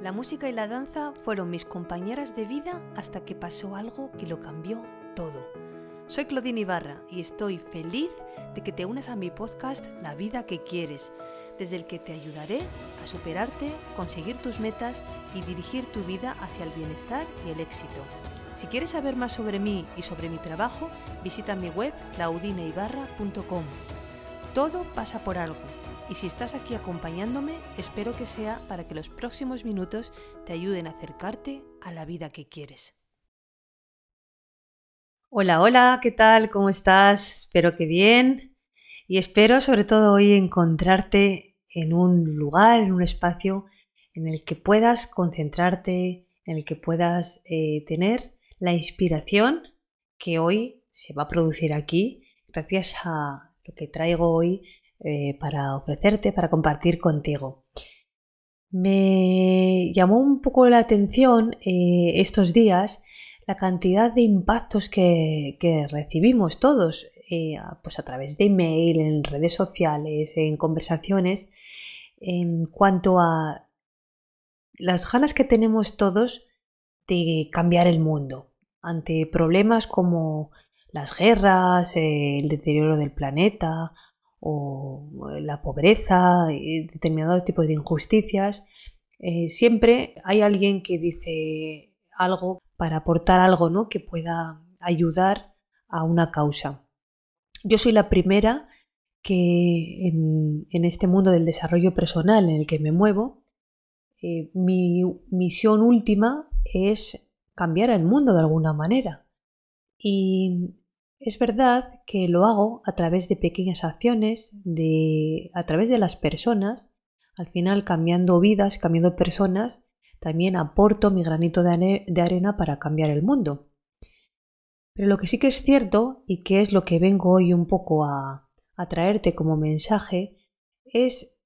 La música y la danza fueron mis compañeras de vida hasta que pasó algo que lo cambió todo. Soy Claudine Ibarra y estoy feliz de que te unas a mi podcast La vida que quieres, desde el que te ayudaré a superarte, conseguir tus metas y dirigir tu vida hacia el bienestar y el éxito. Si quieres saber más sobre mí y sobre mi trabajo, visita mi web claudineibarra.com. Todo pasa por algo y si estás aquí acompañándome, espero que sea para que los próximos minutos te ayuden a acercarte a la vida que quieres. Hola, hola, ¿qué tal? ¿Cómo estás? Espero que bien. Y espero sobre todo hoy encontrarte en un lugar, en un espacio en el que puedas concentrarte, en el que puedas eh, tener la inspiración que hoy se va a producir aquí gracias a lo que traigo hoy eh, para ofrecerte, para compartir contigo. Me llamó un poco la atención eh, estos días la cantidad de impactos que, recibimos todos, eh, pues a través de email, en redes sociales, en conversaciones, en cuanto a las ganas que tenemos todos de cambiar el mundo ante problemas como las guerras, el deterioro del planeta o la pobreza y determinados tipos de injusticias, eh, siempre hay alguien que dice algo para aportar algo ¿no? que pueda ayudar a una causa. Yo soy la primera que en, este mundo del desarrollo personal en el que me muevo, eh, mi misión última es cambiar el mundo de alguna manera. Y es verdad que lo hago a través de pequeñas acciones, de, a través de las personas, al final cambiando vidas, cambiando personas, también aporto mi granito de, arena para cambiar el mundo. Pero lo que sí que es cierto, y que es lo que vengo hoy un poco a, a traerte como mensaje, es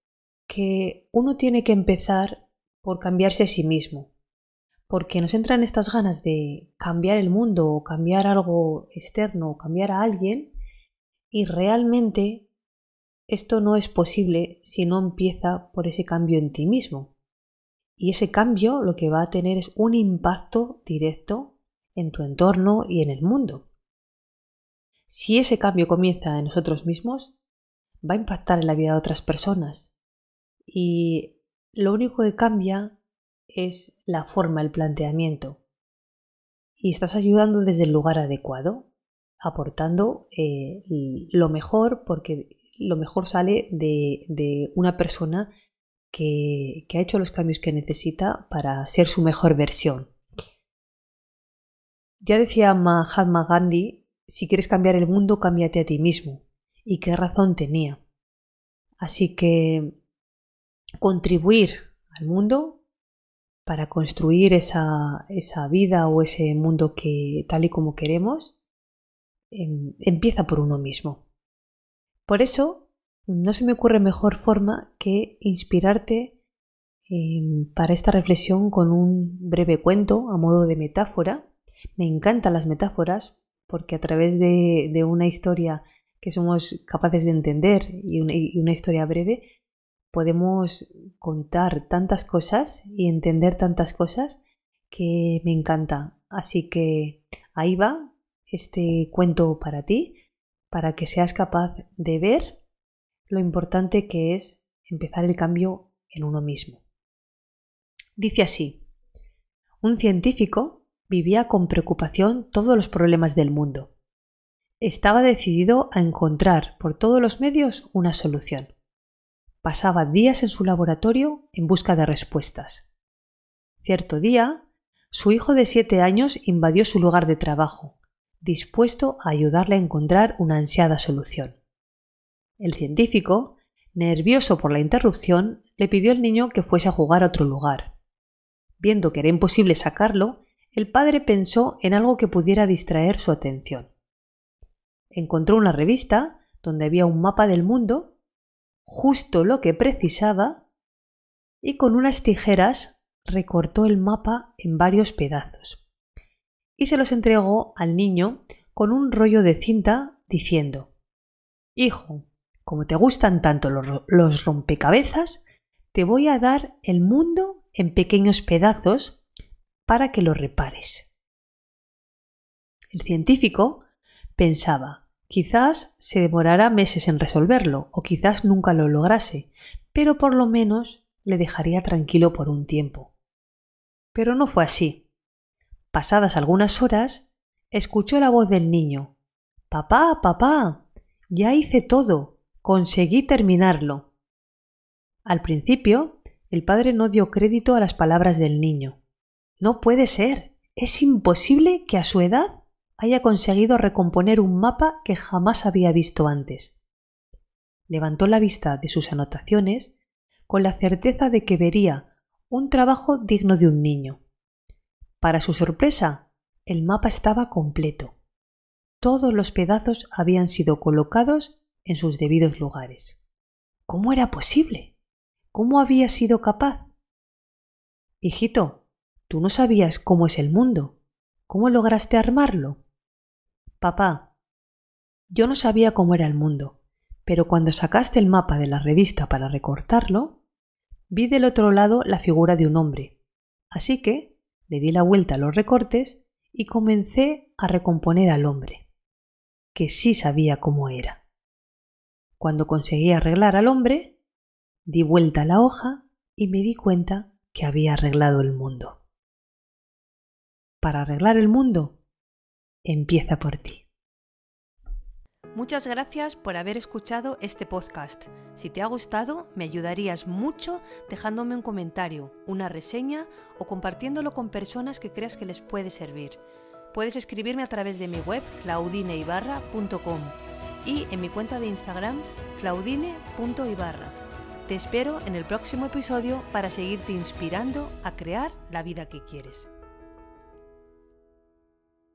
que uno tiene que empezar por cambiarse a sí mismo porque nos entran estas ganas de cambiar el mundo o cambiar algo externo o cambiar a alguien y realmente esto no es posible si no empieza por ese cambio en ti mismo. Y ese cambio lo que va a tener es un impacto directo en tu entorno y en el mundo. Si ese cambio comienza en nosotros mismos, va a impactar en la vida de otras personas. Y lo único que cambia es la forma, el planteamiento. Y estás ayudando desde el lugar adecuado, aportando eh, lo mejor, porque lo mejor sale de, una persona que, que ha hecho los cambios que necesita para ser su mejor versión. Ya decía Mahatma Gandhi, si quieres cambiar el mundo, cámbiate a ti mismo. Y qué razón tenía. Así que contribuir al mundo para construir esa, esa, vida o ese mundo que tal y como queremos, em, empieza por uno mismo. Por eso, no se me ocurre mejor forma que inspirarte em, para esta reflexión con un breve cuento a modo de metáfora. Me encantan las metáforas porque a través de, una historia que somos capaces de entender y una historia breve, podemos contar tantas cosas y entender tantas cosas que me encanta. Así que ahí va este cuento para ti, para que seas capaz de ver lo importante que es empezar el cambio en uno mismo. Dice así, un científico vivía con preocupación todos los problemas del mundo. Estaba decidido a encontrar por todos los medios una solución. Pasaba días en su laboratorio en busca de respuestas. Cierto día, su hijo de siete años invadió su lugar de trabajo, dispuesto a ayudarle a encontrar una ansiada solución. El científico, nervioso por la interrupción, le pidió al niño que fuese a jugar a otro lugar. Viendo que era imposible sacarlo, el padre pensó en algo que pudiera distraer su atención. Encontró una revista donde había un mapa del mundo justo lo que precisaba y con unas tijeras recortó el mapa en varios pedazos y se los entregó al niño con un rollo de cinta diciendo Hijo, como te gustan tanto los, rompecabezas, te voy a dar el mundo en pequeños pedazos para que lo repares. El científico pensaba, quizás se demorará meses en resolverlo, o quizás nunca lo lograse, pero por lo menos le dejaría tranquilo por un tiempo. Pero no fue así. Pasadas algunas horas, escuchó la voz del niño. Papá, papá, ya hice todo, conseguí terminarlo. Al principio, el padre no dio crédito a las palabras del niño. No puede ser. Es imposible que a su edad haya conseguido recomponer un mapa que jamás había visto antes. Levantó la vista de sus anotaciones con la certeza de que vería un trabajo digno de un niño. Para su sorpresa, el mapa estaba completo. Todos los pedazos habían sido colocados en sus debidos lugares. ¿Cómo era posible? ¿Cómo había sido capaz? Hijito, tú no sabías cómo es el mundo. ¿Cómo lograste armarlo? Papá, yo no sabía cómo era el mundo, pero cuando sacaste el mapa de la revista para recortarlo, vi del otro lado la figura de un hombre. Así que le di la vuelta a los recortes y comencé a recomponer al hombre, que sí sabía cómo era. Cuando conseguí arreglar al hombre, Di vuelta a la hoja y me di cuenta que había arreglado el mundo. Para arreglar el mundo, empieza por ti. Muchas gracias por haber escuchado este podcast. Si te ha gustado, me ayudarías mucho dejándome un comentario, una reseña o compartiéndolo con personas que creas que les puede servir. Puedes escribirme a través de mi web claudineibarra.com y en mi cuenta de Instagram claudine.ibarra. Te espero en el próximo episodio para seguirte inspirando a crear la vida que quieres.